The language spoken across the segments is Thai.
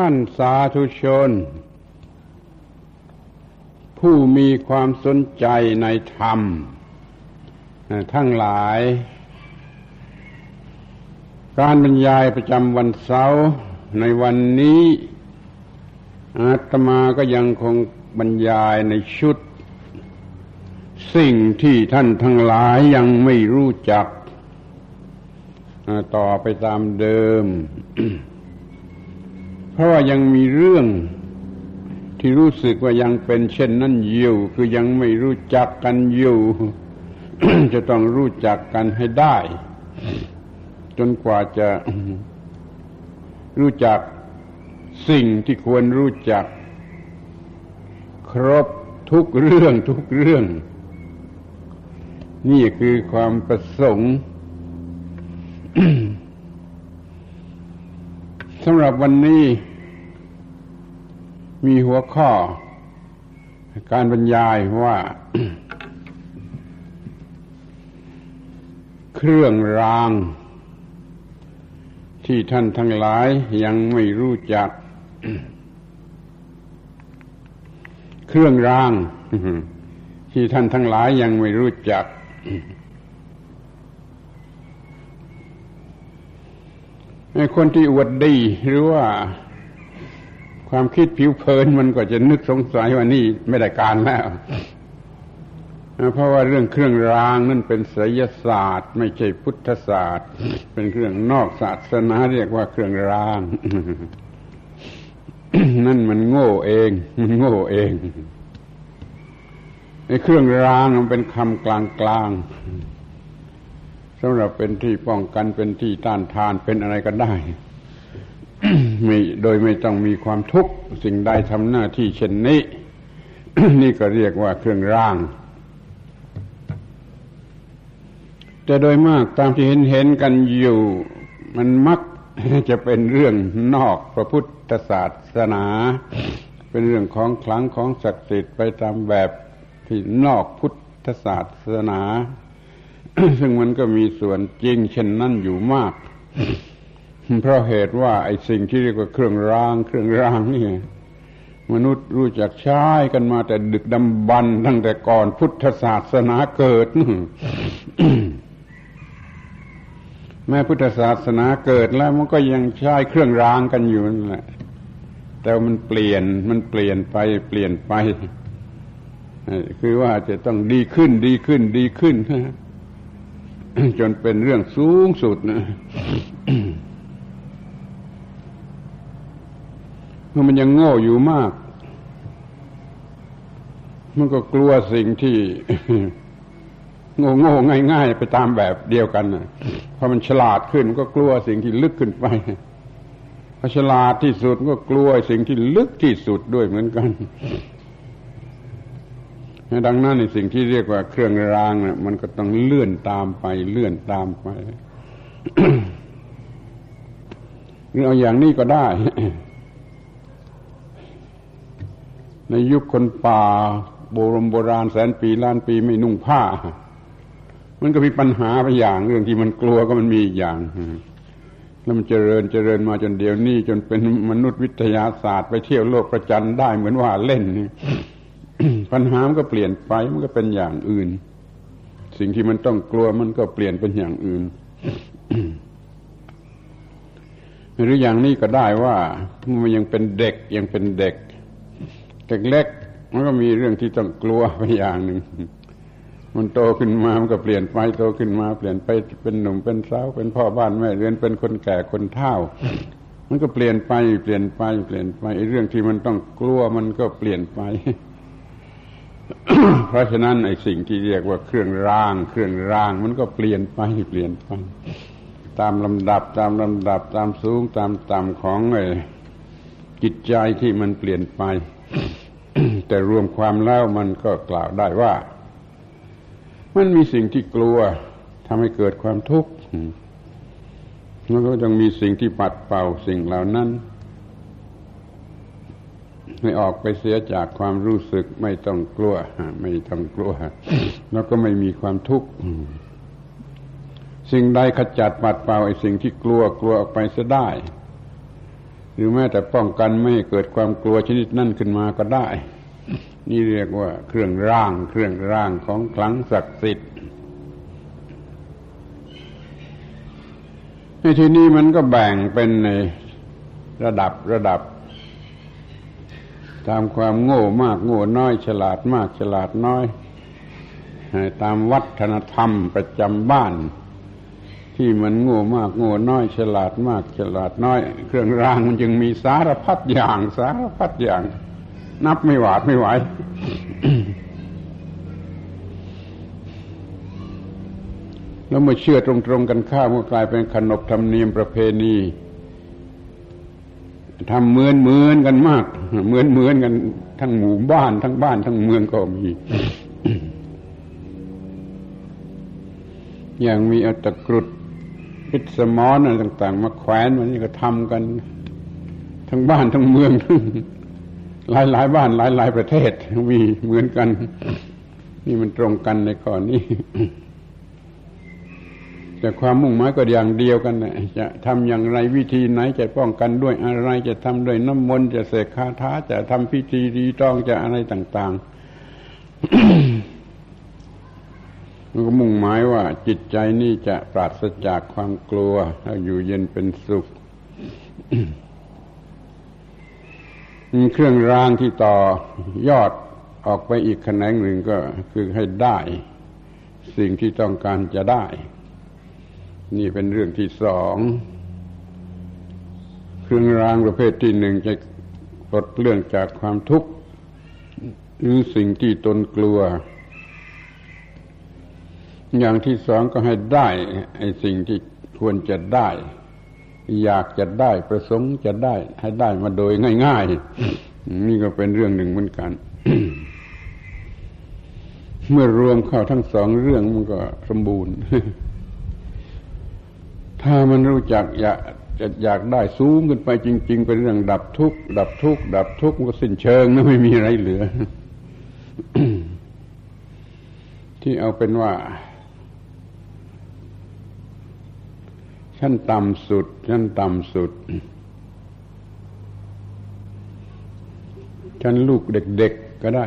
ท่านสาธุชน ผู้มีความสนใจในธรรม ทั้งหลาย การบรรยายประจำวันเสาร์ในวันนี้อาตมาก็ยังคงบรรยายในชุด สิ่งที่ท่านทั้งหลายยังไม่รู้จัก ต่อไปตามเดิม เพราะว่ายังมีเรื่องที่รู้สึกว่ายังเป็นเช่นนั้นอยู่ คือยังไม่รู้จักกันอยู่ จะต้องรู้จักกันให้ได้ จนกว่าจะรู้จักสิ่งที่ควรรู้จัก ครบทุกเรื่องทุกเรื่อง นี่คือความประสงค์ สำหรับวันนี้มีหัวข้อ การบรรยายว่า เครื่องราง ที่ท่านทั้งหลายยังไม่รู้จัก เครื่องราง ที่ท่านทั้งหลายยังไม่รู้จัก คนที่อวดดีหรือว่าความคิดผิวเพลินมันก็จะนึกสงสัยว่านี่ไม่ได้การแล้วเพราะว่าเรื่องเครื่องรางนั่นเป็นศิลศาสตร์ ไม่ใช่พุทธศาสตร์ เป็นเครื่องนอกศาสนาเรียกว่าเครื่องราง นั่นมันโง่เอง มันโง่เองไอ้เครื่องรางมันเป็นคำกลางกลาง สำหรับเป็นที่ป้องกันเป็นที่ต้านทานเป็นอะไรก็ได้ไม่โดยไม่ต้องมีความทุกข์สิ่งใดทำหน้าที่เช่นนี้ นี่ก็เรียกว่าเครื่องร่าง แต่โดยมากตามที่เห็นเห็นกันอยู่ มันมักจะเป็นเรื่องนอกพระพุทธศาสนา เป็นเรื่องของคลังของศักดิ์สิทธิ์ไปตามแบบที่นอกพุทธศาสนา ซึ่งมันก็มีส่วนจริง เช่นนั้นอยู่มาก เพราะเหตุว่าไอ้สิ่งที่เรียกว่าเครื่องราง เครื่องรางนี่มนุษย์รู้จักใช้กันมาแต่ดึกดำบรรตั้งแต่ก่อนพุทธศาสนาเกิด แม้พุทธศาสนาเกิดแล้วมันก็ยังใช้เครื่องรางกันอยู่นั่นแหละแต่มันเปลี่ยนมันเปลี่ยนไปเปลี่ยนไป คือว่าจะต้องดีขึ้นดีขึ้นดีขึ้น จนเป็นเรื่องสูงสุดนะเมื่อมันยังโง่อยู่มาก มันก็กลัวสิ่งที่ โง่โง่ง่ายๆไปตามแบบเดียวกันนะพอมันฉลาดขึ้นก็กลัวสิ่งที่ลึกขึ้นไปพอฉลาดที่สุดก็กลัวสิ่งที่ลึกที่สุดด้วยเหมือนกัน ดังนั้นในสิ่งที่เรียกว่าเครื่องรางเนี่ยมันก็ต้องเลื่อนตามไปเลื่อนตามไปหรือเอาอย่างนี้ก็ได้ ในยุคคนป่า โบรมโบราณแสนปีล้านปีไม่นุ่งผ้า มันก็มีปัญหาไปอย่างเรื่องที่มันกลัวก็มันมีอย่างแล้วมันเจริญเจริญมาจนเดี๋ยวนี้ จนเป็นมนุษยวิทยาศาสตร์ไปเที่ยวโลกประจันได้เหมือนว่าเล่นนี่ ปัญหามันก็เปลี่ยนไปมันก็เป็นอย่างอื่น สิ่งที่มันต้องกลัวมันก็เปลี่ยนเป็นอย่างอื่น หรืออย่างนี้ก็ได้ว่ามันยังเป็นเด็กยังเป็นเด็กเด็กเล็กมันก็มีเรื่องที่ต้องกลัวไปอย่างหนึ่งมันโตขึ้นมา มันก็เปลี่ยนไปโตขึ้นมา เปลี่ยนไปเป็นหนุ่มเป็นสาวเป็นพ่อบ้านแม่เรือนเป็นคนแก่คนเฒ่า มันก็เปลี่ยนไป เปลี่ยนไป เปลี่ยนไปไอ้เรื่องที่มันต้องกลัวมันก็เปลี่ยนไป เพราะฉะนั้นไอ้สิ่งที่เรียกว่าเครื่องร่าง เครื่องร่าง มันก็เปลี่ยนไปเปลี่ยนไป ตามลำดับตามลำดับตามสูงตามต่ำของไอ้จิตใจที่มันเปลี่ยนไป แต่รวมความแล้วมันก็กล่าวได้ว่า มันมีสิ่งที่กลัวทำให้เกิดความทุกข์แล้วก็ต้องมีสิ่งที่ปัดเป่าสิ่งเหล่านั้น ให้ออกไปเสียจากความรู้สึกไม่ต้องกลัว ไม่ต้องกลัว แล้วก็ไม่มีความทุกข์สิ่งใดขจัดปัดเป่าไอ้สิ่งที่กลัวกลัวออกไปเสียได้ หรือแม้แต่ป้องกันไม่ให้เกิดความกลัวชนิดนั่นขึ้นมาก็ได้ นี่เรียกว่า เครื่องร่าง เครื่องร่างของคลังศักดิ์สิทธิ์ในที่นี้มันก็แบ่งเป็นในระดับระดับ ตามความโง่มากโง่น้อย ฉลาดมากฉลาดน้อย ตามวัฒนธรรมประจำบ้าน ที่มันโง่มากโง่น้อย ฉลาดมากฉลาดน้อย เครื่องรางมันจึงมีสารพัดอย่าง สารพัดอย่าง นับไม่หวาดไม่ไหวแล้วเมื่อเชื่อตรงๆกันข้ามก็กลายเป็นขนบธรรมเนียมประเพณี ทำเหมือนเหมือนกันมาก เหมือนเหมือนกันทั้งหมู่บ้านทั้งบ้านทั้งเมืองก็มี อย่างมีอาตะกรุดพิษมอนอะไรต่าง ๆ มาแขวนมันนี่ก็ทำกัน ทั้งบ้านทั้งเมืองหลายหลายบ้านหลายหลายประเทศมีเหมือนกัน นี่มันตรงกันในก่อนนี้ แต่ความมุ่งหมายก็อย่างเดียวกันนะจะทำอย่างไรวิธีไหนจะป้องกันด้วยอะไรจะทำด้วยน้ำมนต์จะเสกคาถาจะทำพิธีรีต้องจะอะไรต่าง ๆ มันก็มุ่งหมายว่า จิตใจนี่จะปราศจากความกลัวอยู่เย็นเป็นสุขเครื่องรางที่ต่อยอดออกไปอีกแขนงหนึ่งก็คือให้ได้ สิ่งที่ต้องการจะได้ นี่เป็นเรื่องที่สอง เครื่องรางประเภทที่หนึ่งจะปลดเรื่องจากความทุกข์หรือสิ่งที่ตนกลัว อย่างที่สองก็ให้ได้ไอ้สิ่งที่ควรจะได้ อยากจะได้ประสงค์จะได้ ให้ได้มาโดยง่าย ๆ นี่ก็เป็นเรื่องหนึ่งเหมือนกัน เมื่อรวมเข้าทั้งสองเรื่องมันก็สมบูรณ์ ถ้ามันรู้จักอยากจะอยากได้สูงขึ้นไปจริง ๆ เป็นเรื่องดับทุกข์ดับทุกข์ดับทุกข์มันก็สิ้นเชิงนะไม่มีอะไรเหลือ ที่เอาเป็นว่า ชั้นต่ำสุด ชั้นต่ำสุด ชั้นลูกเด็กๆก็ได้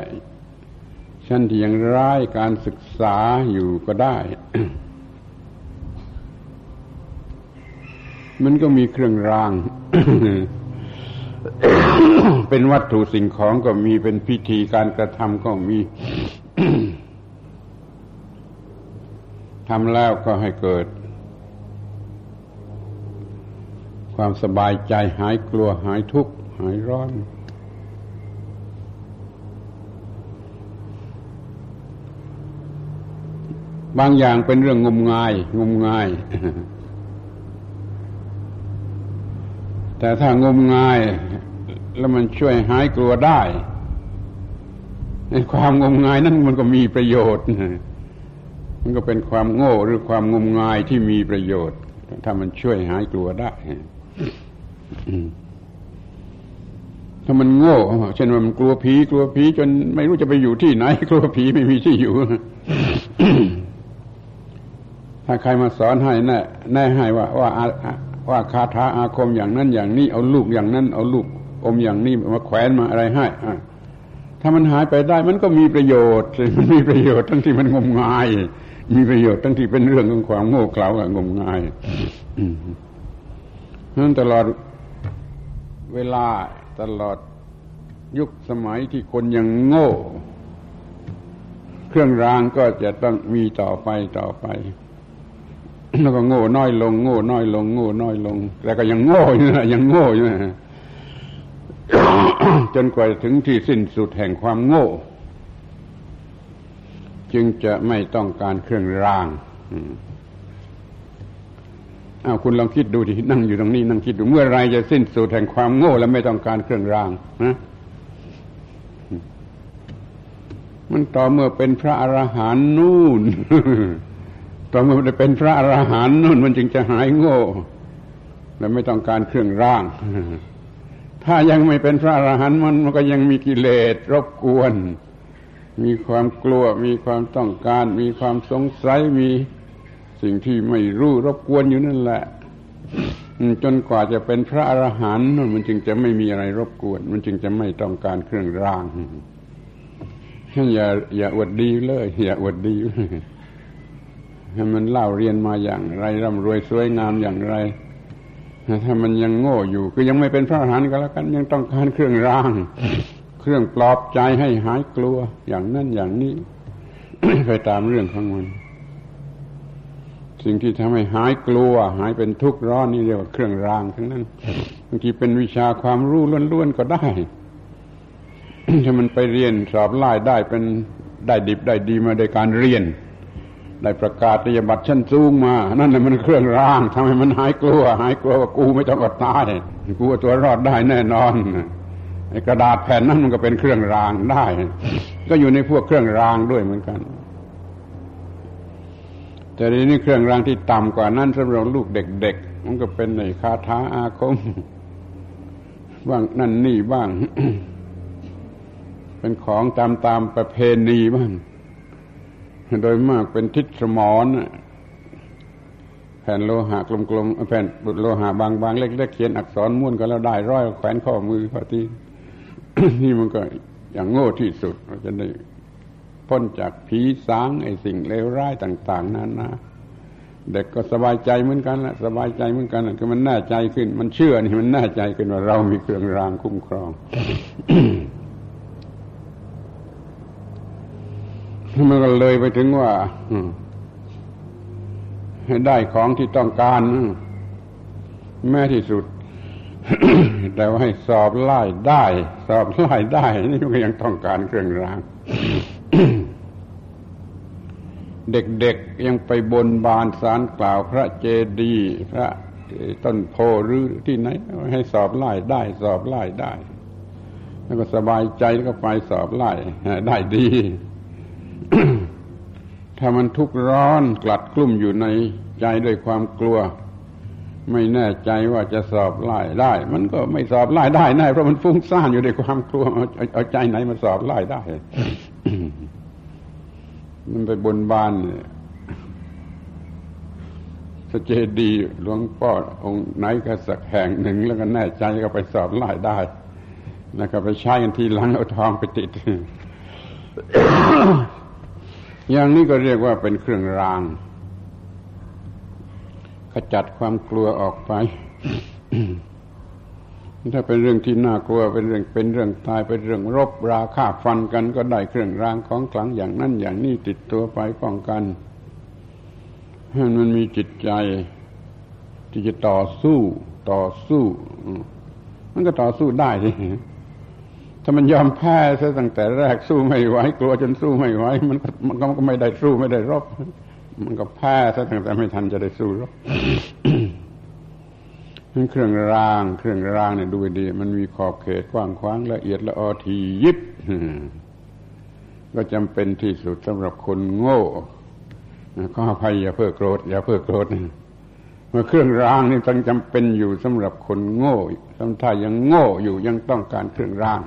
ชั้นที่ยังร้ายการศึกษาอยู่ก็ได้ มันก็มีเครื่องราง เป็นวัตถุสิ่งของก็มีเป็นพิธีการกระทำก็มีทำแล้วก็ให้เกิด ความสบายใจหายกลัวหายทุกข์หายร้อนบางอย่างเป็นเรื่องงมงาย งมงาย แต่ถ้างมงาย แล้วมันช่วยหายกลัวได้ในความงมงายนั้นมันก็มีประโยชน์มันก็เป็นความโง่หรือความงมงายที่มีประโยชน์ ถ้ามันช่วยหายกลัวได้ถ้ามันโง่เช่นว่ามันกลัวผีกลัวผีจนไม่รู้จะไปอยู่ที่ไหน กลัวผีไม่มีที่อยู่ ถ้าใครมาสอนให้แน่แน่ให้ว่าว่า ว่าคาถาอาคมอย่างนั้นอย่างนี้เอาลูกอย่างนั้น เอาลูกอมอย่างนี้มาแขวนมาอะไรให้ถ้ามันหายไปได้มันก็มีประโยชน์มันมีประโยชน์ทั้งที่มันงมงาย มีประโยชน์ทั้งที่เป็นเรื่องของความโง่เขลากับงมงายนั้นตลอดเวลาตลอดยุคสมัยที่คนยังโง่ เครื่องรางก็จะต้องมีต่อไปต่อไป แล้วก็โง่น้อยลง โง่น้อยลง โง่น้อยลง แล้วก็ยังโง่อยู่นะยังโง่อยู่นะจนกว่าถึงที่สิ้นสุดแห่งความโง่ จึงจะไม่ต้องการเครื่องรางอ้าวคุณลองคิดดูดินั่งอยู่ตรงนี้นั่งคิดดูเมื่อไรจะสิ้นสุดแห่งความโง่ และไม่ต้องการเครื่องรางนะมันต่อเมื่อเป็นพระอรหันต์นู่น ต่อเมื่อมันเป็นพระอรหันต์นู่นมันจึงจะหายโง่ และไม่ต้องการเครื่องร่าง ถ้ายังไม่เป็นพระอรหันต์มันมันก็ยังมีกิเลสรบกวน มีความกลัว มีความต้องการ มีความสงสัยมีสิ่งที่ไม่รู้รบกวนอยู่นั่นแหละจนกว่าจะเป็นพระอรหันต์นั่นมันจึงจะไม่มีอะไรรบกวน มันจึงจะไม่ต้องการเครื่องรางอย่าอย่าอวดดีเลย อย่าอวดดีเลย ให้มันเล่าเรียนมาอย่างไรร่ำรวยสวยงามอย่างไร ถ้ามันยังโง่อยู่คือยังไม่เป็นพระอรหันต์ก็แล้วกันยังต้องการเครื่องราง เครื่องปลอบใจให้หายกลัวอย่างนั้นอย่างนี้เคยตามเรื่องของมันสิ่งที่ทำให้หายกลัว หายเป็นทุกข์ร้อนนี่เรียกว่าเครื่องรางทั้งนั้นบางทีเป็นวิชาความรู้ล้วนๆก็ได้ถ้ามันไปเรียนสอบไล่ได้เป็นได้ดิบได้ดีมาโดยการเรียน ได้ประกาศนียบัตรชั้นสูงมา นั่นแหละมันเครื่องรางทำให้มันหายกลัว หายกลัวว่ากูไม่ต้องอดตายกูว่าตัวรอดได้แน่นอนไอ้กระดาษแผ่นนั้นมันก็เป็นเครื่องรางได้ ก็อยู่ในพวกเครื่องรางด้วยเหมือนกัน แต่ทีนี้เครื่องรางที่ต่ำกว่านั้นสำหรับลูกเด็กๆมันก็เป็นในคาถาอาคมบ้างนั่นนี่บ้าง เป็นของตามตามประเพณีบ้าง โดยมากเป็นทิศสมอนแผ่นโลหะกลมๆแผ่นบุโลหะบางๆเล็กๆเขียนอักษรม้วนก็แล้วได้ร้อยแขวนข้อมือพอที่นี่มันก็อย่างโง่ที่สุดเราจะได้พ้นจากผีสางไอ้สิ่งเลวร้ายต่าง ๆนั้นนะเด็กก็สบายใจเหมือนกันละสบายใจเหมือนกันคือมันแน่ใจขึ้น มันเชื่อนี่มันแน่ใจขึ้นว่าเรามีเครื่องรางคุ้มครอง มันก็เลยไปถึงว่าให้ได้ของที่ต้องการ แม้ที่สุด แต่ว่าให้สอบไล่ได้ สอบไล่ได้ นี่ก็ยังต้องการเครื่องราง เด็กๆยังไปบนบานสารกล่าวพระเจดีย์พระต้นโพหรือที่ไหน ให้สอบไล่ได้ สอบไล่ได้ แล้วก็สบายใจแล้วก็ไปสอบไล่ได้ดี ถ้ามันทุกข์ร้อนกลัดกลุ่มอยู่ในใจด้วยความกลัว ไม่แน่ใจว่าจะสอบไล่ได้ มันก็ไม่สอบไล่ได้แน่เพราะมันฟุ้งซ่านอยู่ในความกลัวเอาใจไหนมาสอบไล่ได้ มันไปบนบานสเจดีหลวงพ่อองค์ไหนก็สักแห่งหนึ่งแล้วก็แน่ใจก็ไปสอบไล่ได้ แล้วก็ไปใช้กันทีหลังเอาทองไปติด อย่างนี้ก็เรียกว่าเป็นเครื่องราง ขจัดความกลัวออกไป ถ้าเป็นเรื่องที่น่ากลัวเป็นเรื่องเป็นเรื่องตายเป็นเรื่องรบราฆ่าฟันกันก็ได้เครื่องรางของขลังอย่างนั้นอย่างนี้ติดตัวไปป้องกันให้มันมีจิตใจที่จะต่อสู้ ต่อสู้ มันก็ต่อสู้ได้ที ถ้ามันยอมแพ้ซะตั้งแต่แรกสู้ไม่ไหวกลัวจนสู้ไม่ไหวมันมันก็ไม่ได้สู้ไม่ได้รบมันก็แพ้ซะตั้งแต่ไม่ทันจะได้สู้รบนั่นเครื่องราง เครื่องรางเนี่ยดูดี มันมีขอบเขตกว้างขวางละเอียดละออทียิบก็จำเป็นที่สุดสำหรับคนโง่ก็อภัยอย่าเพิ่อโกรธอย่าเพิ่อโกรธเมื่อเครื่องรางนี่ต้องจำเป็นอยู่สำหรับคนโง่สำถ้ายังโง่อยู่ยังต้องการเครื่องราง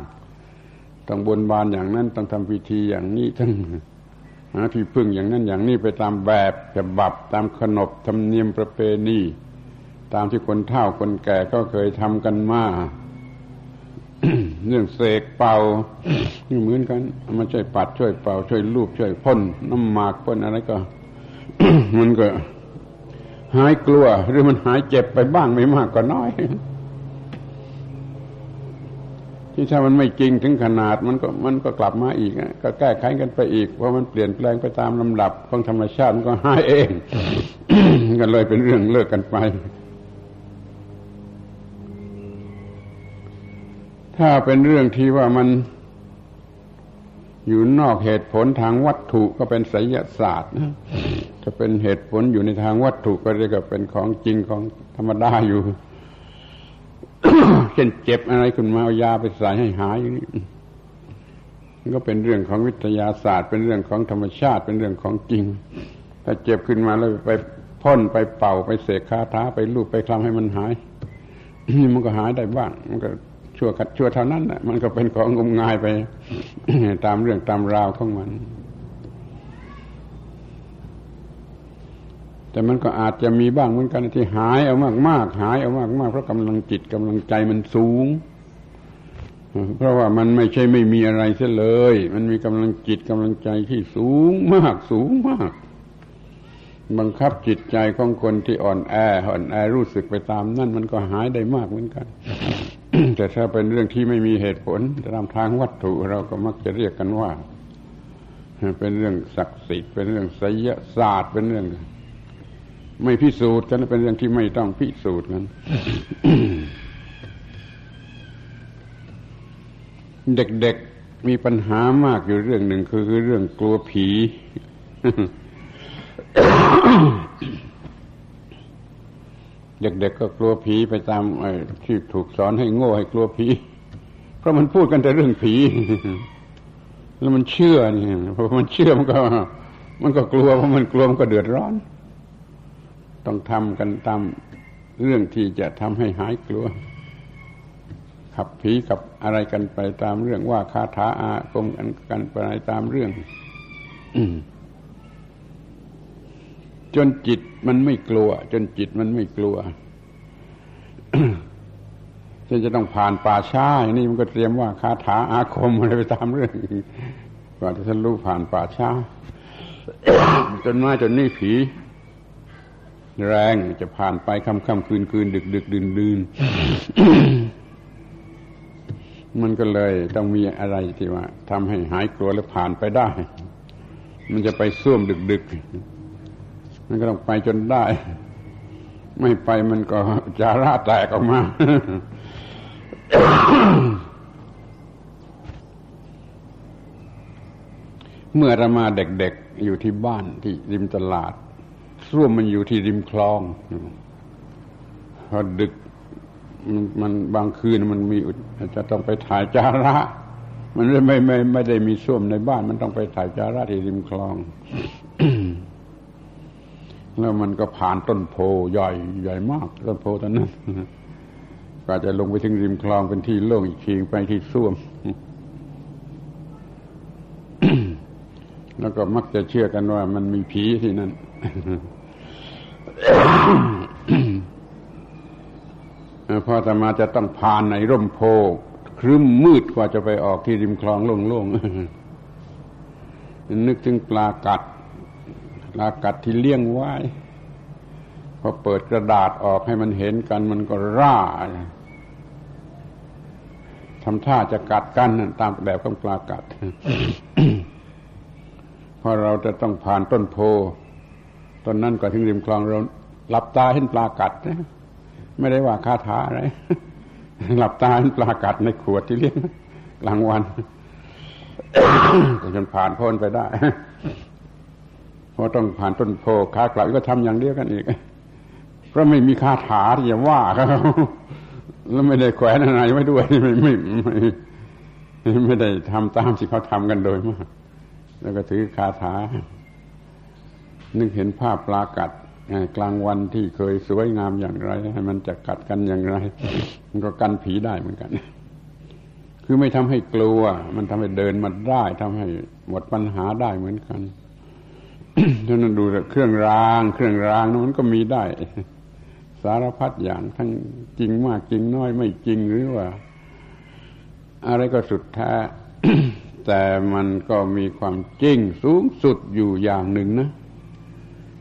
ต้องบนบานอย่างนั้น ต้องทำพิธีอย่างนี้ต้องหาที่พึ่งอย่างนั้นอย่างนี้ไปตามแบบฉบับตามขนบธรรมเนียมประเพณีตามที่คนเฒ่าคนแก่ก็เคยทำกันมาเรื่องเสกเป่านี่เหมือนกันมาช่วยปัดช่วยเป่าช่วยลูบช่วยพ่นน้ำหมากพ่นอะไรก็ มันก็หายกลัว หรือมันหายเจ็บไปบ้างไม่มากก็น้อย ที่ถ้ามันไม่จริงถึงขนาดมันก็มันก็กลับมาอีกก็แก้ไขกันไปอีก เพราะมันเปลี่ยนแปลงไปตามลำดับของธรรมชาติมันก็หายเองกันเลยเป็นเรื่องเลิกกันไป ถ้าเป็นเรื่องที่ว่ามันอยู่นอกเหตุผลทางวัตถุก็เป็นไสยศาสตร์ถ้าเป็นเหตุผลอยู่ในทางวัตถุก็เรียกว่าเป็นของจริงของธรรมดาอยู่ เช่นเจ็บอะไรขึ้นมาเอายาไปใส่ให้หายอย่างนี้ก็เป็นเรื่องของวิทยาศาสตร์ เป็นเรื่องของธรรมชาติ เป็นเรื่องของจริง ถ้าเจ็บขึ้นมาแล้วไปพ่นไปเป่าไปเสกคาถาไปลูบไปคลำให้มันหาย มันก็หายได้บ้าง มันก็ชั่วขัดชั่วเท่านั้นนะมันก็เป็นของงมงายไป ตามเรื่องตามราวของมัน แต่มันก็อาจจะมีบ้างเหมือนกันที่หายเอามากมากหายเอามากมากเพราะกำลังจิตกำลังใจมันสูง เพราะว่ามันไม่ใช่ไม่มีอะไรเสียเลย มันมีกำลังจิตกำลังใจที่สูงมากสูงมาก บังคับจิตใจของคนที่อ่อนแออ่อนแอรู้สึกไปตามนั่นมันก็หายได้มากเหมือนกัน แต่ถ้าเป็นเรื่องที่ไม่มีเหตุผลตามทางวัตถุเราก็มักจะเรียกกันว่า เป็นเรื่องศักดิ์สิทธิ์เป็นเรื่องไสยศาสตร์เป็นเรื่อง ไม่พิสูจน์กันเป็นเรื่องที่ไม่ต้องพิสูจน์กันเด็กๆมีปัญหามากอยู่เรื่องหนึ่งคือเรื่องกลัวผี เด็กๆก็กลัวผีไปตามที่ถูกสอนให้โง่ให้กลัวผี เพราะมันพูดกันแต่เรื่องผี แล้วมันเชื่อนี่พอมันเชื่อมันก็ มันก็กลัวเพราะมันกลัวมันก็เดือดร้อน ต้องทำกันตามเรื่องที่จะทำให้หายกลัว ขับผีกับอะไรกันไปตามเรื่องว่าคาถาอาคมกันกันไปตามเรื่องจนจิตมันไม่กลัว จนจิตมันไม่กลัวจนจะต้องผ่านป่าช้าอย่างนี้มันก็เตรียมว่าคาถาอาคมอะไรไปตามเรื่องกว่าจะทะลุผ่านป่าช้าจนมาจนนี่ผี แรงจะผ่านไปค่ำค่ำคืนคืนดึกดึกดื่นดื่นมันก็เลยต้องมีอะไรที่ว่าทำให้หายกลัวแล้วผ่านไปได้ มันจะไปส้วมดึกดึกมันก็ต้องไปจนได้ ไม่ไปมันก็จะราแตกออกมาเมื่อเรามาเด็กๆอยู่ที่บ้านที่ริมตลาด ส้วมมันอยู่ที่ริมคลองพอดึกมันบางคืนมันมีจะต้องไปถ่ายจาระ มันไม่ไม่ไม่ไม่ได้มีส้วมในบ้าน มันต้องไปถ่ายจาระที่ริมคลอง แล้วมันก็ผ่านต้นโพใหญ่ใหญ่มาก ต้นโพตอนนั้นก็จะลงไปถึงริมคลองเป็นที่โล่งอีกทีไปที่ส้วม แล้วก็มักจะเชื่อกันว่ามันมีผีที่นั่น พอจะมาจะต้องผ่านในร่มโพครึ้มมืดกว่าจะไปออกที่ริมคลองโล่งๆนึกถึงปลากัดปลากัดที่เลี้ยงไว้พอเปิดกระดาษออกให้มันเห็นกันมันก็ร่าทำท่าจะกัดกันตามแบบของปลากัดพอเราจะต้องผ่านต้นโพ ตอนนั้นก่อนถึงริมคลองเราหลับตาเห็นปลากัดนะไม่ได้ว่าคาถาอะไรหลับตาเห็นปลากัดในขวดที่เลี้ยงกลางวันจนผ่านพ้นไปได้เพราะต้องผ่านต้นโพขากลับก็ทำอย่างเดียวกันอีกเพราะไม่มีคาถาที่จะว่าเขาแล้วไม่ได้แขวนอะไรไว้ด้วยไม่ไม่ไม่ไม่ได้ทำตามที่เขาทำกันโดยมากแล้วก็ถือคาถา นึกเห็นภาพปลากัดกลางวันที่เคยสวยงามอย่างไร ให้มันจะกัดกันอย่างไร มันก็กันผีได้เหมือนกัน คือไม่ทำให้กลัว มันทำให้เดินมาได้ทำให้หมดปัญหาได้เหมือนกันท่านั้นดูเครื่องราง เครื่องรางนั้นก็มีได้ สารพัดอย่างทั้งจริงมากจริงน้อยไม่จริงหรือว่า อะไรก็สุดแท้แต่มันก็มีความจริงสูงสุดอยู่อย่างหนึ่งนะ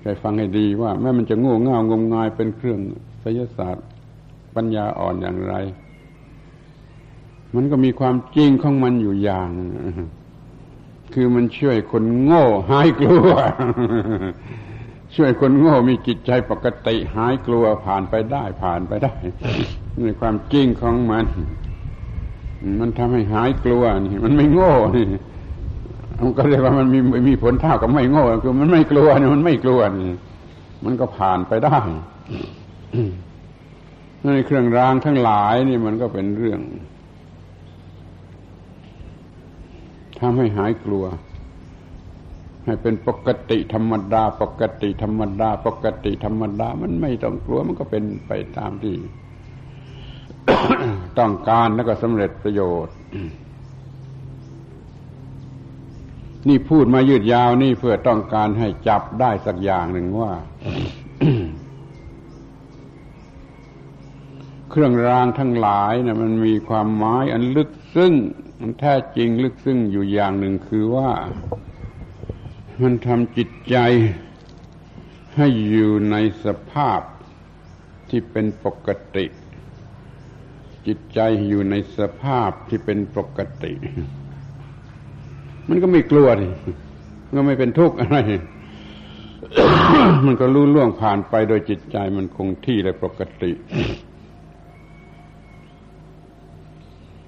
ใจฟังให้ดีว่าแม้มันจะโง่เง่างมงายเป็นเครื่องศยศาสตร์ ปัญญาอ่อนอย่างไร มันก็มีความจริงของมันอยู่อย่าง คือมันช่วยคนโง่หายกลัว ช่วยคนโง่มีจิตใจปกติหายกลัวผ่านไปได้ผ่านไปได้ในความจริงของมัน มันทำให้หายกลัวนี่ มันไม่โง่นี่ มันก็เรียกว่ามันมีมีผลเท่ากับไม่โง่คือมันไม่กลัวนี่มันไม่กลัวนี่มันก็ผ่านไปได้ในเครื่องรางทั้งหลายนี่มันก็เป็นเรื่องทำให้หายกลัว ให้เป็นปกติธรรมดา ปกติธรรมดา ปกติธรรมดา มันไม่ต้องกลัวมันก็เป็นไปตามที่ ต้องการแล้วก็สำเร็จประโยชน์ นี่พูดมายืดยาวนี่เพื่อต้องการให้จับได้สักอย่างหนึ่งว่า เครื่องรางทั้งหลายนะมันมีความหมายอันลึกซึ้งมันแท้จริงลึกซึ้งอยู่อย่างหนึ่งคือว่า มันทำจิตใจให้อยู่ในสภาพที่เป็นปกติ จิตใจอยู่ในสภาพที่เป็นปกติ มันก็ไม่กลัวดิมันก็ไม่เป็นทุกข์อะไร มันก็รู้ล่วงผ่านไปโดยจิตใจมันคงที่และปกติ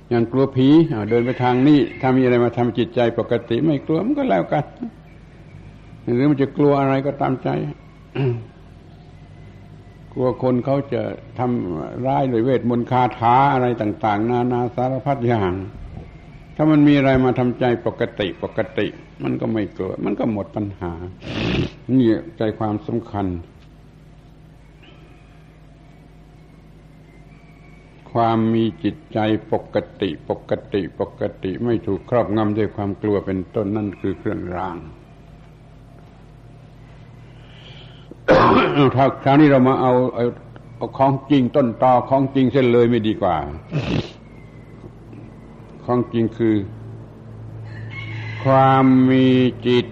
อย่างกลัวผีเดินไปทางนี้ถ้ามีอะไรมาทำจิตใจปกติ ไม่กลัวมันก็แล้วกัน หรือมันจะกลัวอะไรก็ตามใจกลัวคนเขาจะทำร้ายโดยเวทมนต์คาถาอะไรต่าง ๆ นานาสารพัดอย่าง ถ้ามันมีอะไรมาทำใจปกติปกติ มันก็ไม่เกลัวมันก็หมดปัญหา นี่ใจความสำคัญ ความมีจิตใจปกติปกติปกติ ไม่ถูกครอบงำด้วยความกลัวเป็นต้นนั่นคือเครื่องรางคราวนี้เรามาเอาเอาเอาของจริงต้นตอของจริงเส้นเลยไม่ดีกว่า ของจริงคือ ความมีจิต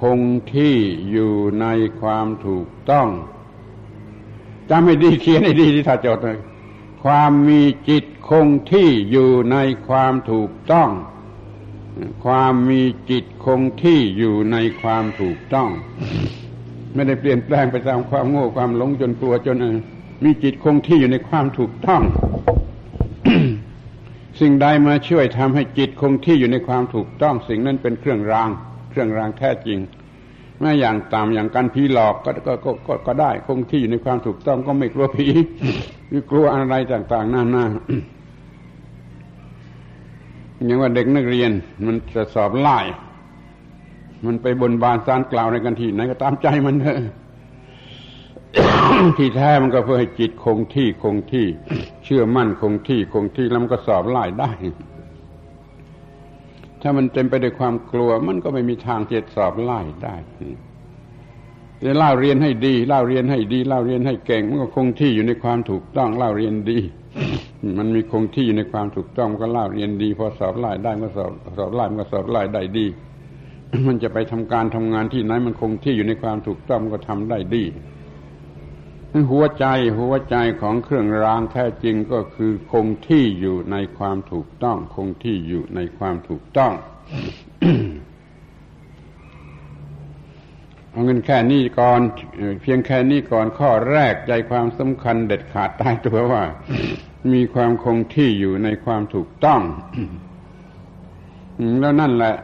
คงที่อยู่ในความถูกต้องจำให้ดีเขียนให้ดีที่ถ้าจดเลยความมีจิตคงที่อยู่ในความถูกต้อง ความมีจิตคงที่อยู่ในความถูกต้อง ไม่ได้เปลี่ยนแปลงไปตามความโง่ความหลงจนกลัวจนมีจิตคงที่อยู่ในความถูกต้อง สิ่งใดมาช่วยทำให้จิตคงที่อยู่ในความถูกต้องสิ่งนั้นเป็นเครื่องราง เครื่องรางแท้จริงแม้อย่างตามอย่างการผีหลอกก็ก็กก็ก็ได้คงที่อยู่ในความถูกต้องก็ไม่กลัวผีหรือกลัวอะไรต่างๆนานาอย่างว่าเด็กนักเรียน มันจะสอบไล่มันไปบนบานสารกล่าวในกันที่ไหนก็ตามใจมันเถอะ ที่แท้มันก็เพื่อให้จิตคงที่คงที่ เชื่อมั่นคงที่คงที่แล้วมันก็สอบไล่ได้ ถ้ามันเต็มไปด้วยความกลัว มันก็ไม่มีทางจะสอบไล่ได้เล่าเรียนให้ดี เล่าเรียนให้ดี เล่าเรียนให้เก่ง มันก็คงที่อยู่ในความถูกต้อง เล่าเรียนดี มันมีคงที่อยู่ในความถูกต้องมันก็เล่าเรียนดี พอสอบไล่ได้ก็สอบสอบไล่มันก็สอบไล่ได้ดี มันจะไปทำการทำงานที่ไหนมันคงที่อยู่ในความถูกต้องก็ทำได้ดี หัวใจหัวใจของเครื่องรางแท้จริงก็คือคงที่อยู่ในความถูกต้อง คงที่อยู่ในความถูกต้องเอาเงินแค่นี้ก่อนเพียงแค่นี้ก่อนข้อแรกใจความสำคัญเด็ดขาดตายตัวว่า มีความคงที่อยู่ในความถูกต้องแล้วนั่นแหละ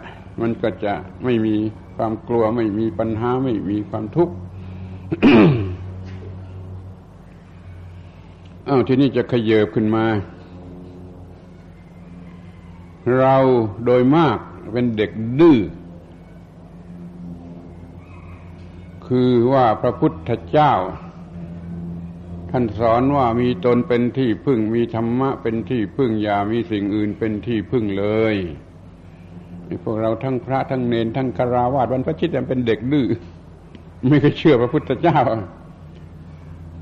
มันก็จะไม่มีความกลัวไม่มีปัญหาไม่มีความทุกข์ อ้าวทีนี้จะขยเยบขึ้นมา เราโดยมากเป็นเด็กดื้อคือว่าพระพุทธเจ้า ท่านสอนว่ามีตนเป็นที่พึ่งมีธรรมะเป็นที่พึ่งอย่ามีสิ่งอื่นเป็นที่พึ่งเลยพวกเราทั้งพระทั้งเนนทั้งคาราวาสวันพระชิตเป็นเด็กดื้อไม่เคยเชื่อพระพุทธเจ้า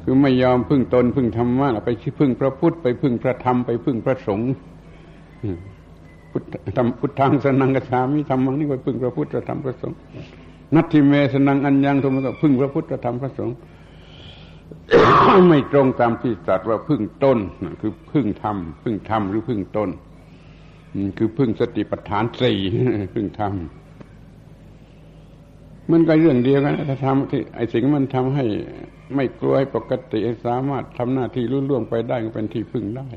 คือไม่ยอมพึ่งตนพึ่งธรรมะไปพึ่งพระพุทธไปพึ่งพระธรรมไปพึ่งพระสงฆ์พุทธพุทธังสนังกชามิธรรมังนี่ไปพึ่งพระพุทธพระธรรมพระสงฆ์นัตถิเมสนังอัญญังทุมก็พึ่งพระพุทธพระธรรมพระสงฆ์ไม่ตรงตามที่ตรัสว่าพึ่งตนคือพึ่งธรรมพึ่งธรรมหรือพึ่งตนคือพึ่งสติปัฏฐานสี่พึ่งทำมันก็เรื่องเดียวกันถ้าทำที่ไอ้สิ่งมันทำให้ ไม่กลัวให้ปกติสามารถทำหน้าที่รุ่ล่วงไปได้ก็เป็นที่พึ่งได้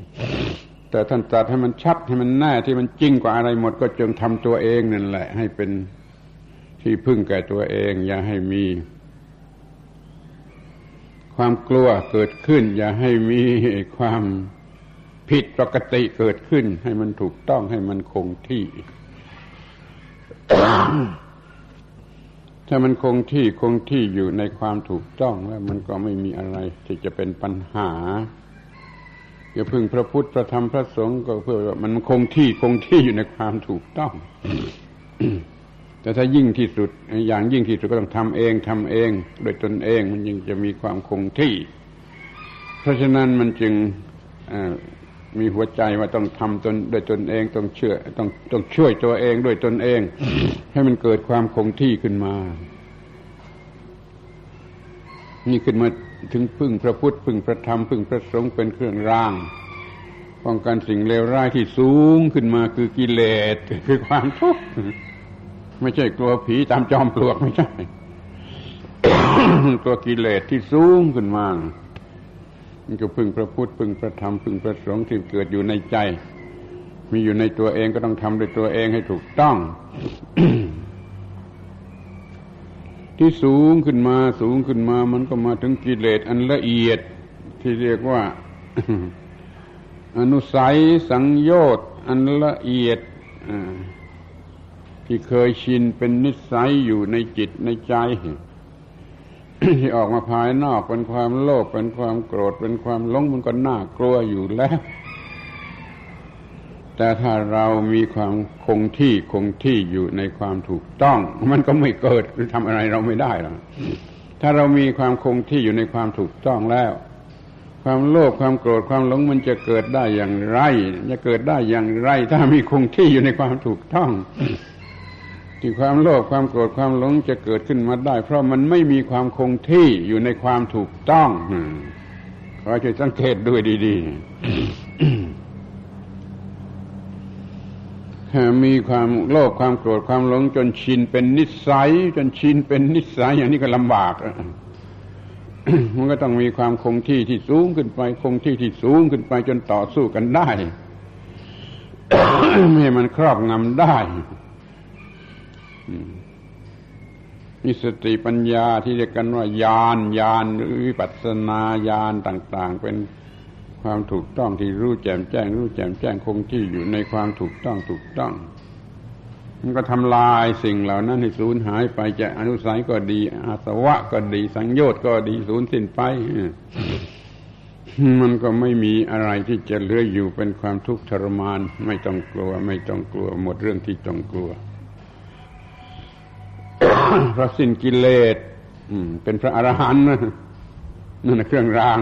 แต่ท่านตรัสให้มันชัดให้มันแน่ที่มันจริงกว่าอะไรหมดก็จงทำตัวเองนั่นแหละ ให้เป็นที่พึ่งแก่ตัวเอง อย่าให้มี ความกลัวเกิดขึ้น อย่าให้มีความผิดปกติเกิดขึ้น ให้มันถูกต้องให้มันคงที่ ถ้ามันคงที่คงที่อยู่ในความถูกต้องแล้วมันก็ไม่มีอะไรที่จะเป็นปัญหาอย่าพึ่งพระพุทธพระธรรมพระสงฆ์ก็เพื่อว่ามันคงที่คงที่อยู่ในความถูกต้อง แต่ถ้ายิ่งที่สุด อย่างยิ่งที่สุดก็ต้องทำเองทำเองโดยตนเองมันยิ่งจะมีความคงที่ เพราะฉะนั้นมันจึง มีหัวใจว่าต้องทำตนด้วยตนเองต้องเชื่อต้องต้องช่วยตัวเองด้วยตนเอง ให้มันเกิดความคงที่ขึ้นมา นี่ขึ้นมาถึงพึ่งพระพุทธพึ่งพระธรรมพึ่งพระสงฆ์เป็นเครื่องร่างป้องกันสิ่งเลวร้ายที่สูงขึ้นมาคือกิเลสคือความทุกข์ไม่ใช่กลัวผีตามจอมปลวกไม่ใช่ตัวกิเลสที่สูงขึ้นมา มันก็พึ่งพระพุทธพึ่งพระธรรมพึ่งพระสงฆ์ที่เกิดอยู่ในใจ มีอยู่ในตัวเองก็ต้องทำด้วยตัวเองให้ถูกต้อง ที่สูงขึ้นมาสูงขึ้นมามันก็มาถึงกิเลสอันละเอียดที่เรียกว่า อนุสัยสังโยชน์อันละเอียดที่เคยชินเป็นนิสัยอยู่ในจิตในใจ ที่ออกมาภายนอกเป็นความโลภเป็นความโกรธเป็นความหลงมันก็น่ากลัวอยู่แล้ว แต่ถ้าเรามีความคงที่คงที่อยู่ในความถูกต้อง มันก็ไม่เกิดหรือทำอะไรเราไม่ได้หรอกถ้าเรามีความคงที่อยู่ในความถูกต้องแล้ว ความโลภความโกรธความหลงมันจะเกิดได้อย่างไร จะเกิดได้อย่างไร ถ้ามีคงที่อยู่ในความถูกต้อง ที่ความโลภความโกรธความหลงจะเกิดขึ้นมาได้ เพราะมันไม่มีความคงที่อยู่ในความถูกต้องขอช่วยสังเกตด้วยดีๆมีความโลภความโกรธความหลง จนชินเป็นนิสัย จนชินเป็นนิสัยอย่างนี้ก็ลำบากมันก็ต้องมีความคงที่ที่สูงขึ้นไป คงที่ที่สูงขึ้นไปจนต่อสู้กันได้ไม่ให้มันครอบงำได้ มีสติปัญญาที่เรียกกันว่าญาณญาณหรือวิปัสสนาญาณต่าง ๆ เป็นความถูกต้องที่รู้แจ่มแจ้ง รู้แจ่มแจ้งคงที่อยู่ในความถูกต้องถูกต้อง มันก็ทำลายสิ่งเหล่านั้นให้สูญหายไปจะอนุสัยก็ดี อาสวะก็ดี สังโยชน์ก็ดีสูญสิ้นไปมันก็ไม่มีอะไรที่จะเหลืออยู่เป็นความทุกข์ทรมาน ไม่ต้องกลัว ไม่ต้องกลัว หมดเรื่องที่ต้องกลัว พระสิ้นกิเลสเป็นพระอรหันต์นั่นเครื่องราง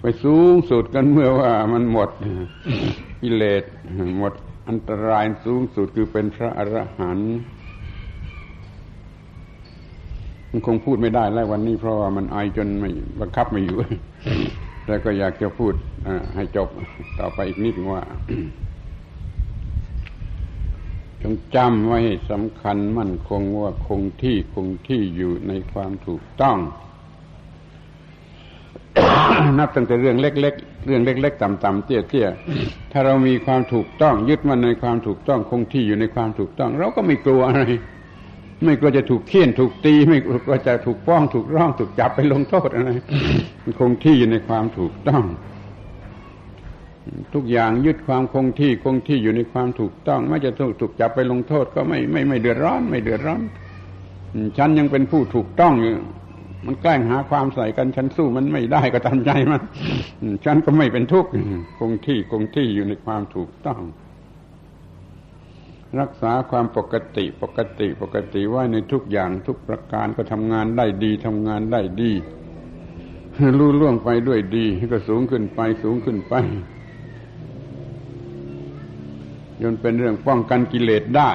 ไปสูงสุดกันเมื่อว่ามันหมดกิเลสหมดอันตรายสูงสุดคือเป็นพระอรหันต์มันคงพูดไม่ได้แล้ววันนี้เพราะว่ามันไอจนไม่บังคับไม่อยู่แต่ก็อยากจะพูดให้จบต่อไปอีกนิดว่า จงจำไว้สำคัญมั่นคงว่าคงที่คงที่อยู่ในความถูกต้อง นับตั้งแต่เรื่องเล็ก ๆ เรื่องเล็ก ๆ ต่ำๆเตี้ยๆถ้าเรามีความถูกต้อง ยึดมันในความถูกต้อง คงที่อยู่ในความถูกต้อง เราก็ไม่กลัวอะไร ไม่กลัวจะถูกเคี่ยนถูกตี ไม่กลัวจะถูกป้องถูกร้อง ถูกจับไปลงโทษอะไรคงที่อยู่ในความถูกต้อง ทุกอย่างยึดความคงที่คงที่อยู่ในความถูกต้องไม่จะถูกถูกจับไปลงโทษก็ไม่ไม่ไม่เดือดร้อน ไม่เดือดร้อน ฉันยังเป็นผู้ถูกต้องอยู่มันแกล้งหาความใส่กันฉันสู้มันไม่ได้ก็ตามใจมันฉันก็ไม่เป็นทุกข์คงที่คงที่อยู่ในความถูกต้อง รักษาความปกติปกติปกติไว้ในทุกอย่างทุกประการก็ทำงานได้ดีทำงานได้ดีรู้ล่วงไปด้วยดี ก็สูงขึ้นไปสูงขึ้นไป จนเป็นเรื่องป้องกันกิเลสได้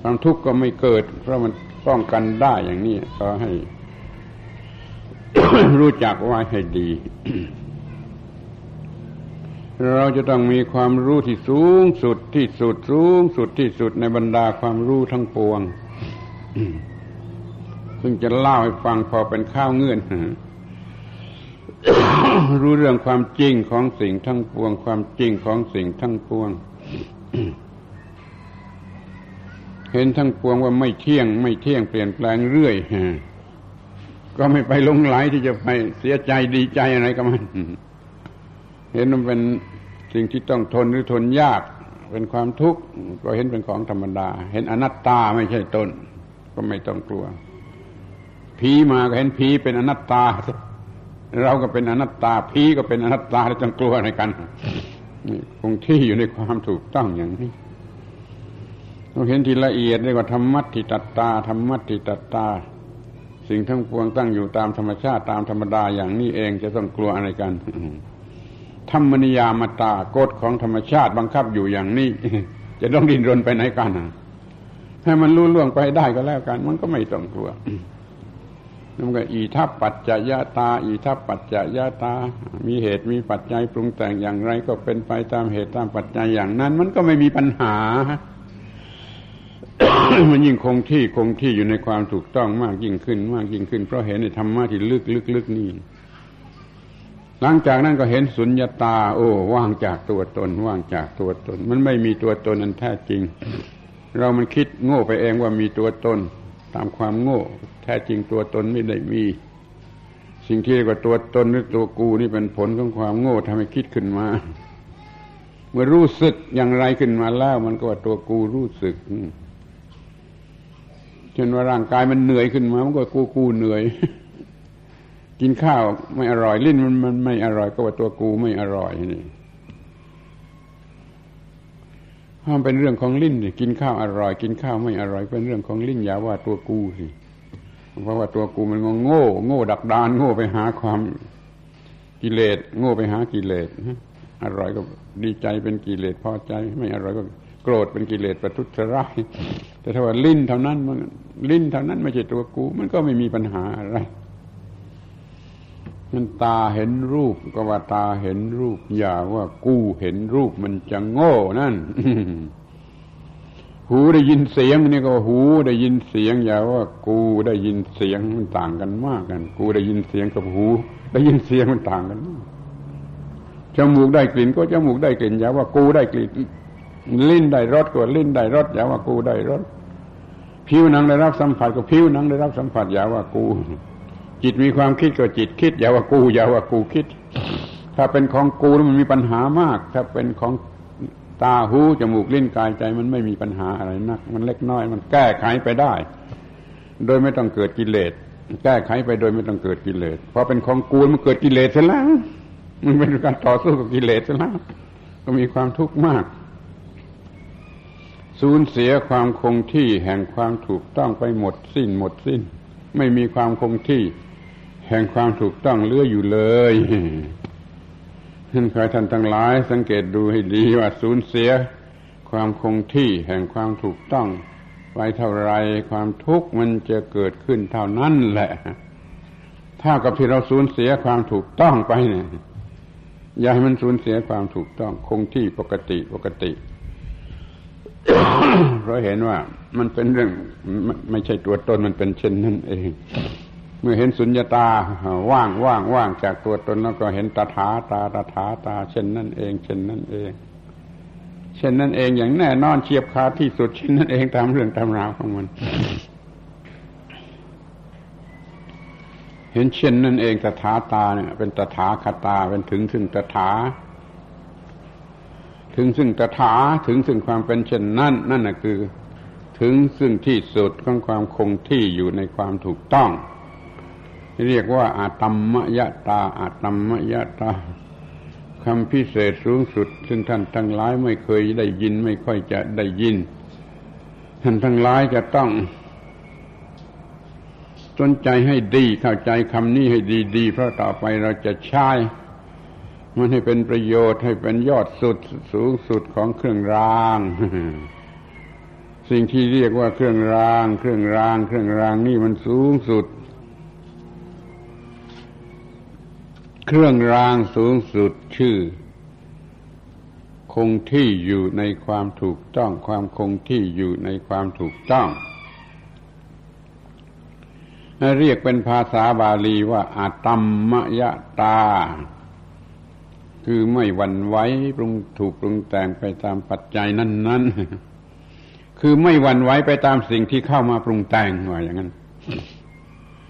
ความทุกข์ก็ไม่เกิด เพราะมันป้องกันได้อย่างนี้ก็ให้ รู้จักไว้ให้ดี เราจะต้องมีความรู้ที่สูงสุดที่สุดสูงสุดที่สุดในบรรดาความรู้ทั้งปวง ซึ่งจะเล่าให้ฟังพอเป็นข้าวเงื่อน รู้เรื่องความจริงของสิ่งทั้งปวง ความจริงของสิ่งทั้งปวง เห็นทั้งปวงว่าไม่เที่ยง ไม่เที่ยงเปลี่ยนแปลงเรื่อยก็ไม่ไปลงไหลที่จะไปเสียใจดีใจอะไรกับมัน เห็นมันเป็นสิ่งที่ต้องทนหรือทนยาก เป็นความทุกข์ก็เห็นเป็นของธรรมดา เห็นอนัตตาไม่ใช่ตนก็ไม่ต้องกลัวผีมาก็เห็นผีเป็นอนัตตา เราก็เป็นอนัตตาผีก็เป็นอนัตตาแล้วจงกลัวอะไรกันคงที่อยู่ในความถูกต้องอย่างนี้เราเห็นทีละเอียดเรียกว่าธรรมัติตัตตาธรรมัติตัตตาสสิ่งทั้งปวงตั้งอยู่ตามธรรมชาติตามธรรมดาอย่างนี้เองจะต้องกลัวอะไรกันธรรมนิยามตากฎของธรรมชาติบังคับอยู่อย่างนี้ จะต้องดิ้นรนไปไหนกันให้มันรู้ล่วงไปได้ก็แล้วกัน มันก็ไม่ต้องกลัว นั่นก็อีทัพปัจจยตา อีทัพปัจจยตา มีเหตุมีปัจจัยปรุงแต่งอย่างไร ก็เป็นไปตามเหตุตามปัจจัยอย่างนั้น มันก็ไม่มีปัญหา มันยิ่งคงที่คงที่อยู่ในความถูกต้องมากยิ่งขึ้น มากยิ่งขึ้น เพราะเห็นในธรรมะที่ลึกลึกลึกนี่ หลังจากนั้นก็เห็นสุญญาตา โอ้ว่างจากตัวตน ว่างจากตัวตน มันไม่มีตัวตนนั้นแท้จริง เรามันคิดโง่ไปเองว่ามีตัวตนตามความโง่ แท้จริงตัวตนไม่ได้มี สิ่งที่เรียกว่าตัวตนหรือตัวกูนี่เป็นผลของความโง่ทำให้คิดขึ้นมา เมื่อรู้สึกอย่างไรขึ้นมาแล้วมันก็ว่าตัวกูรู้สึกเช่นว่าร่างกายมันเหนื่อยขึ้นมา มันก็กูกูเหนื่อย กินข้าวไม่อร่อยลิ้นมันมันไม่อร่อย ก็ว่าตัวกูไม่อร่อยนี่ห้ามเป็นเรื่องของลิ้นกินข้าวอร่อย กินข้าวไม่อร่อยเป็นเรื่องของลิ้นอย่าว่าตัวกูสิ เพราะว่าตัวกูมันงโง่ โง่ดักดาน โง่ไปหาความกิเลส โง่ไปหากิเลสอร่อยก็ดีใจเป็นกิเลสพอใจ ไม่อร่อยก็โกรธเป็นกิเลสประทุษร้ายแต่ถ้าว่าลิ้นเท่านั้นมันลิ้นเท่านั้นไม่ใช่ตัวกู มันก็ไม่มีปัญหาอะไรมันตาเห็นรูปก็ว่าตาเห็นรูป อย่าว่ากูเห็นรูปมันจะโง่นั่น หูได้ยินเสียงนี่ก็หูได้ยินเสียงอย่าว่ากูได้ยินเสียงมันต่างกันมากกัน กูได้ยินเสียงกับหู ได้ยินเสียงมันต่างกันมากจมูกได้กลิ่นก็จมูกได้กลิ่นอย่าว่ากูได้กลิ่นลิ้นได้รสก็ลิ้นได้รสอย่าว่ากูได้รสผิวหนังได้รับสัมผัสก็ผิวหนังได้รับสัมผัสอย่าว่ากู จิตมีความคิดก็จิตคิดอย่าว่ากูอย่าว่ากูคิด ถ้าเป็นของกูมันมีปัญหามาก ถ้าเป็นของ ตาหูจมูกลิ้นกายใจมันไม่มีปัญหาอะไรนัก มันเล็กน้อย มันแก้ไขไปได้ โดยไม่ต้องเกิดกิเลสแก้ไขไปโดยไม่ต้องเกิดกิเลสพราะเป็นของกูมันเกิดกิเลสเสียแล้ว มันเป็นการต่อสู้กับกิเลสเสียแล้วก็มีความทุกข์มาก สูญเสียความคงที่แห่งความถูกต้องไปหมดสิ้นหมดสิ้น ไม่มีความคงที่ แห่งความถูกต้องเลืออยู่เลย ท่านคอยท่านทั้งหลาย สังเกตดูให้ดีว่าสูญเสีย ความคงที่แห่งความถูกต้องไปเท่าไรความทุกข์มันจะเกิดขึ้นเท่านั้นแหละถ้ากับที่เราสูญเสียความถูกต้องไปเนี่ยอย่าให้มันสูญเสียความถูกต้องคงที่ปกติปกติ เพราะเห็นว่ามันเป็นเรื่องไม่ใช่ตัวตนมันเป็นเช่นนั้นเอง เมื่อเห็นสุญญาตาว่างว่างว่างจากตัวตนแล้วก็เห็นตถาตาตถาตา เช่นนั้นเอง เช่นนั้นเอง เช่นนั้นเองอย่างแน่นอนเฉียบขาที่สุดเช่นนั้นเองตามเรื่องตามราวของมัน เห็นเช่นนั้นเองตถาตาเนี่ย เป็นตถาคตาเป็นถึงถึงตถาถึงซึ่งตถาถึงซึ่งความเป็นเช่นนั้นนั่นนะคือ ถึงซึ่งที่สุดของความคงที่อยู่ในความถูกต้อง เรียกว่าอาตมมยตาอาตมมยตาคำพิเศษสูงสุด ซึ่งท่านทั้งหลายไม่เคยได้ยินไม่ค่อยจะได้ยิน ท่านทั้งหลายจะต้องสนใจให้ดีเข้าใจคำนี้ให้ดีๆเพราะต่อไปเราจะใช้มันให้เป็นประโยชน์ให้เป็นยอดสุดสูงสุดของเครื่องราง สิ่งที่เรียกว่าเครื่องราง เครื่องราง เครื่องรางนี่มันสูงสุด เครื่องรางสูงสุดชื่อ คงที่อยู่ในความถูกต้อง ความคงที่อยู่ในความถูกต้อง เรียกเป็นภาษาบาลีว่าอาตัมมยตา คือไม่หวั่นไหวปรุงถูกปรุงแต่งไปตามปัจจัยนั้น ๆ คือไม่หวั่นไหวไปตามสิ่งที่เข้ามาปรุงแต่งว่าอย่างนั้น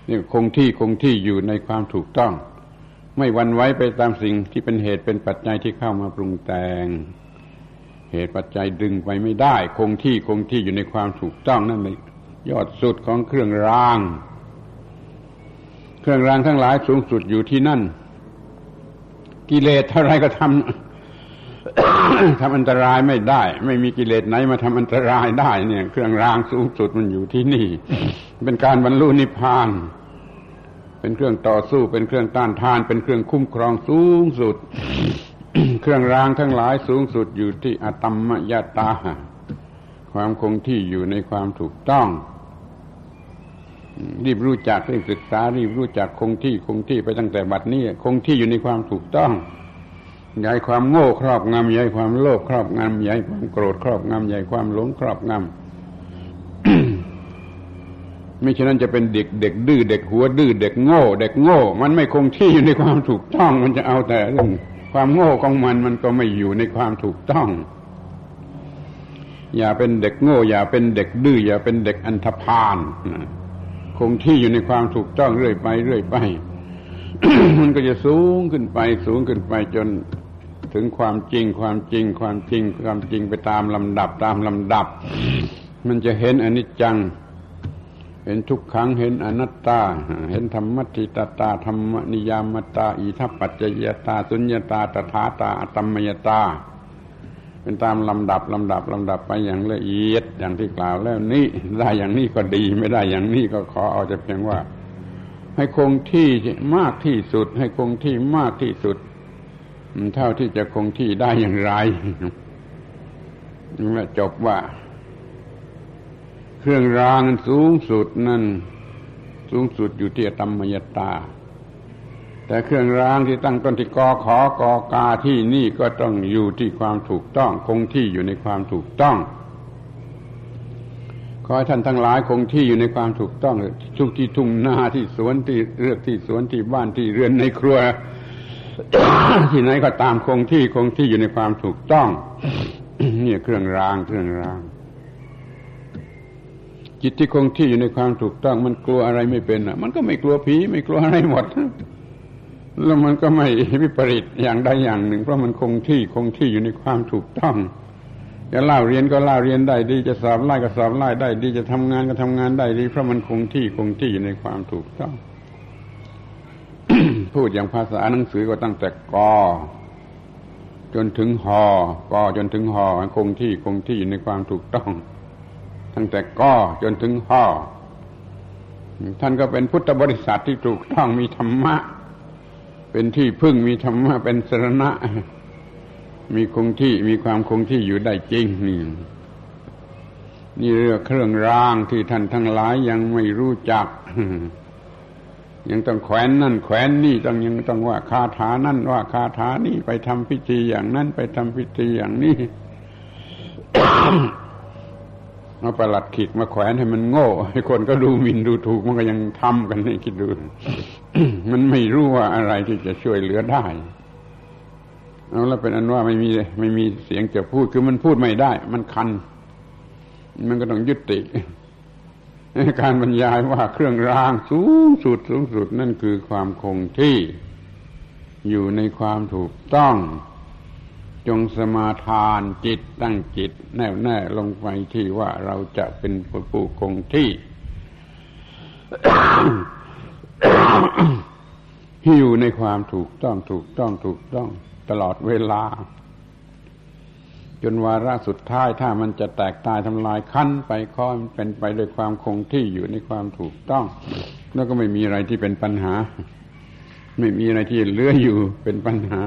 นี่คงที่คงที่อยู่ในความถูกต้อง ไม่วันไหวไปตามสิ่งที่เป็นเหตุเป็นปัจจัยที่เข้ามาปรุงแต่ง เหตุปัจจัยดึงไปไม่ได้ คงที่คงที่อยู่ในความถูกต้องนั่นเลยยอดสุดของเครื่องราง เครื่องรางทั้งหลายสูงสุดอยู่ที่นั่น กิเลสเท่าไรก็ทำทำอันตรายไม่ได้ ไม่มีกิเลสไหนมาทำอันตรายได้เนี่ย เครื่องรางสูงสุดมันอยู่ที่นี่ เป็นการบรรลุนิพพาน เป็นเครื่องต่อสู้ เป็นเครื่องต้านทาน เป็นเครื่องคุ้มครองสูงสุด เครื่องรางทั้งหลายสูงสุดอยู่ที่อตมมยตา ความคงที่อยู่ในความถูกต้อง รีบรู้จักรีบศึกษา รีบรู้จักคงที่คงที่ไปตั้งแต่บัดนี้คงที่อยู่ในความถูกต้องย้ายความโง่ครอบงำย้ายความโลภครอบงำย้ายความโกรธครอบงำย้ายความหลงครอบงำ ไม่ฉะนั้นจะเป็นเด็กเด็กดื้อเด็กหัวดื้อเด็กโง่ เด็กโง่ มันไม่คงที่อยู่ในความถูกต้อง มันจะเอาแต่เรื่องความโง่ของมันมันก็ไม่อยู่ในความถูกต้อง อย่าเป็นเด็กโง่ อย่าเป็นเด็กดื้ออย่าเป็นเด็กอันธพาลคงที่อยู่ในความถูกต้องเรื่อยไปเรื่อยไป มันก็จะสูงขึ้นไป สูงขึ้นไปจนถึงความจริงความจริงความจริงความจริงไปตามลำดับตามลำดับ มันจะเห็นอนิจจัง เห็นทุกครั้งเห็นอนัตตา เห็นธรรมติตาตาธรรมนิยามตา อิทัปปัจจยตา สุญญตาตถาตาอตมยตา เป็นตามลำดับลำดับลำดับไปอย่างละเอียดอย่างที่กล่าวแล้วนี่ได้อย่างนี้ก็ดีไม่ได้อย่างนี้ก็ขอเอาจะเพียงว่า ให้คงที่มากที่สุด ให้คงที่มากที่สุดเท่าที่จะคงที่ได้อย่างไรนี่จบว่า เครื่องรางสูงสุดนั่น สูงสุดอยู่ที่ธรรมยตา แต่เครื่องรางที่ตั้งต้นที่กอขอกอกาที่นี่ก็ต้องอยู่ที่ความถูกต้อง คงที่อยู่ในความถูกต้องขอให้ท่านทั้งหลายคงที่อยู่ในความถูกต้องทุกที่ทุ่งนาที่สวนที่เรือกที่สวนที่บ้านที่เรือนในครัว ที่ไหนก็ตามคงที่คงที่อยู่ในความถูกต้องนี่เครื่องรางเครื่องราง จิตที่คงที่อยู่ในความถูกต้อง มันกลัวอะไรไม่เป็นอะ มันก็ไม่กลัวผีไม่กลัวอะไรหมดแล้วมันก็ไม่วิปริตอย่างใดอย่างหนึ่ง เพราะมันคงที่คงที่อยู่ในความถูกต้องจะเล่าเรียนก็เล่าเรียนได้ดีจะสอบไล่ก็สอบไล่ได้ดีจะทำงานก็ทำงานได้ดีเพราะมันคงที่คงที่อยู่ในความถูกต้อง พูดอย่างภาษาหนังสือก็ตั้งแต่กอจนถึงหอกอจนถึงหอคงที่คงที่อยู่ในความถูกต้อง ตั้งแต่ก้อจนถึงห่อท่านก็เป็นพุทธบริษัทที่ถูกต้องมีธรรมะ เป็นที่พึ่งมีธรรมะเป็นสรณะ มีคงที่มีความคงที่อยู่ได้จริงนี่นี่เรื่องเครื่องรางที่ท่านทั้งหลายยังไม่รู้จัก ยังต้องแขวนนั่นแขวนนี่ต้องยังต้องว่าคาถานั่นว่าคาถานี่ไปทำพิธีอย่างนั้นไปทำพิธีอย่างนี้ เอาประหลัดขิกมาแขวนให้มันโง่ให้คนก็ดูหมิ่นดูถูกมันก็ยังทำกันนี่คิดดู มันไม่รู้ว่าอะไรที่จะช่วยเหลือได้เอาแล้วเป็นอันว่าไม่มีไม่มีเสียงจะพูดคือมันพูดไม่ได้ มันคัน มันก็ต้องยุติ การบรรยายว่าเครื่องรางสูงสุดสูงสุดนั่นคือความคงที่อยู่ในความถูกต้อง จงสมาทานจิตตั้งจิต แน่วแน่ลงไปที่ว่าเราจะเป็นผู้คงที่ที่อยู่ในความถูกต้องถูกต้องถูกต้องตลอดเวลา จนวาระสุดท้ายถ้ามันจะแตกตายทำลายขั้นไปข้อมันเป็นไปด้วยความคงที่อยู่ในความถูกต้อง แล้วก็ไม่มีอะไรที่เป็นปัญหา ไม่มีอะไรที่เหลืออยู่เป็นปัญหา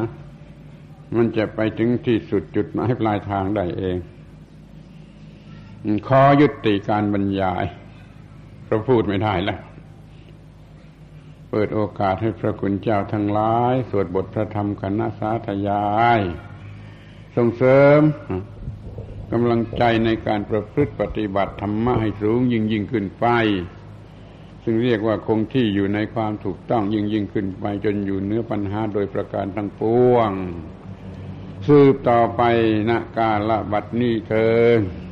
มันจะไปถึงที่สุดจุดหมายปลายทางได้เอง ขอยุติการบรรยายเพราะพูดไม่ได้แล้ว เปิดโอกาสให้พระคุณเจ้าทั้งหลาย สวดบทพระธรรมคณะสาธยาย ส่งเสริมกำลังใจในการประพฤติปฏิบัติธรรมะให้สูงยิ่งยิ่งขึ้นไป ซึ่งเรียกว่าคงที่อยู่ในความถูกต้องยิ่งยิ่งขึ้นไป จนอยู่เนื้อปัญหาโดยประการทั้งปวง สืบต่อไปนะกาลบัดนี้เถิน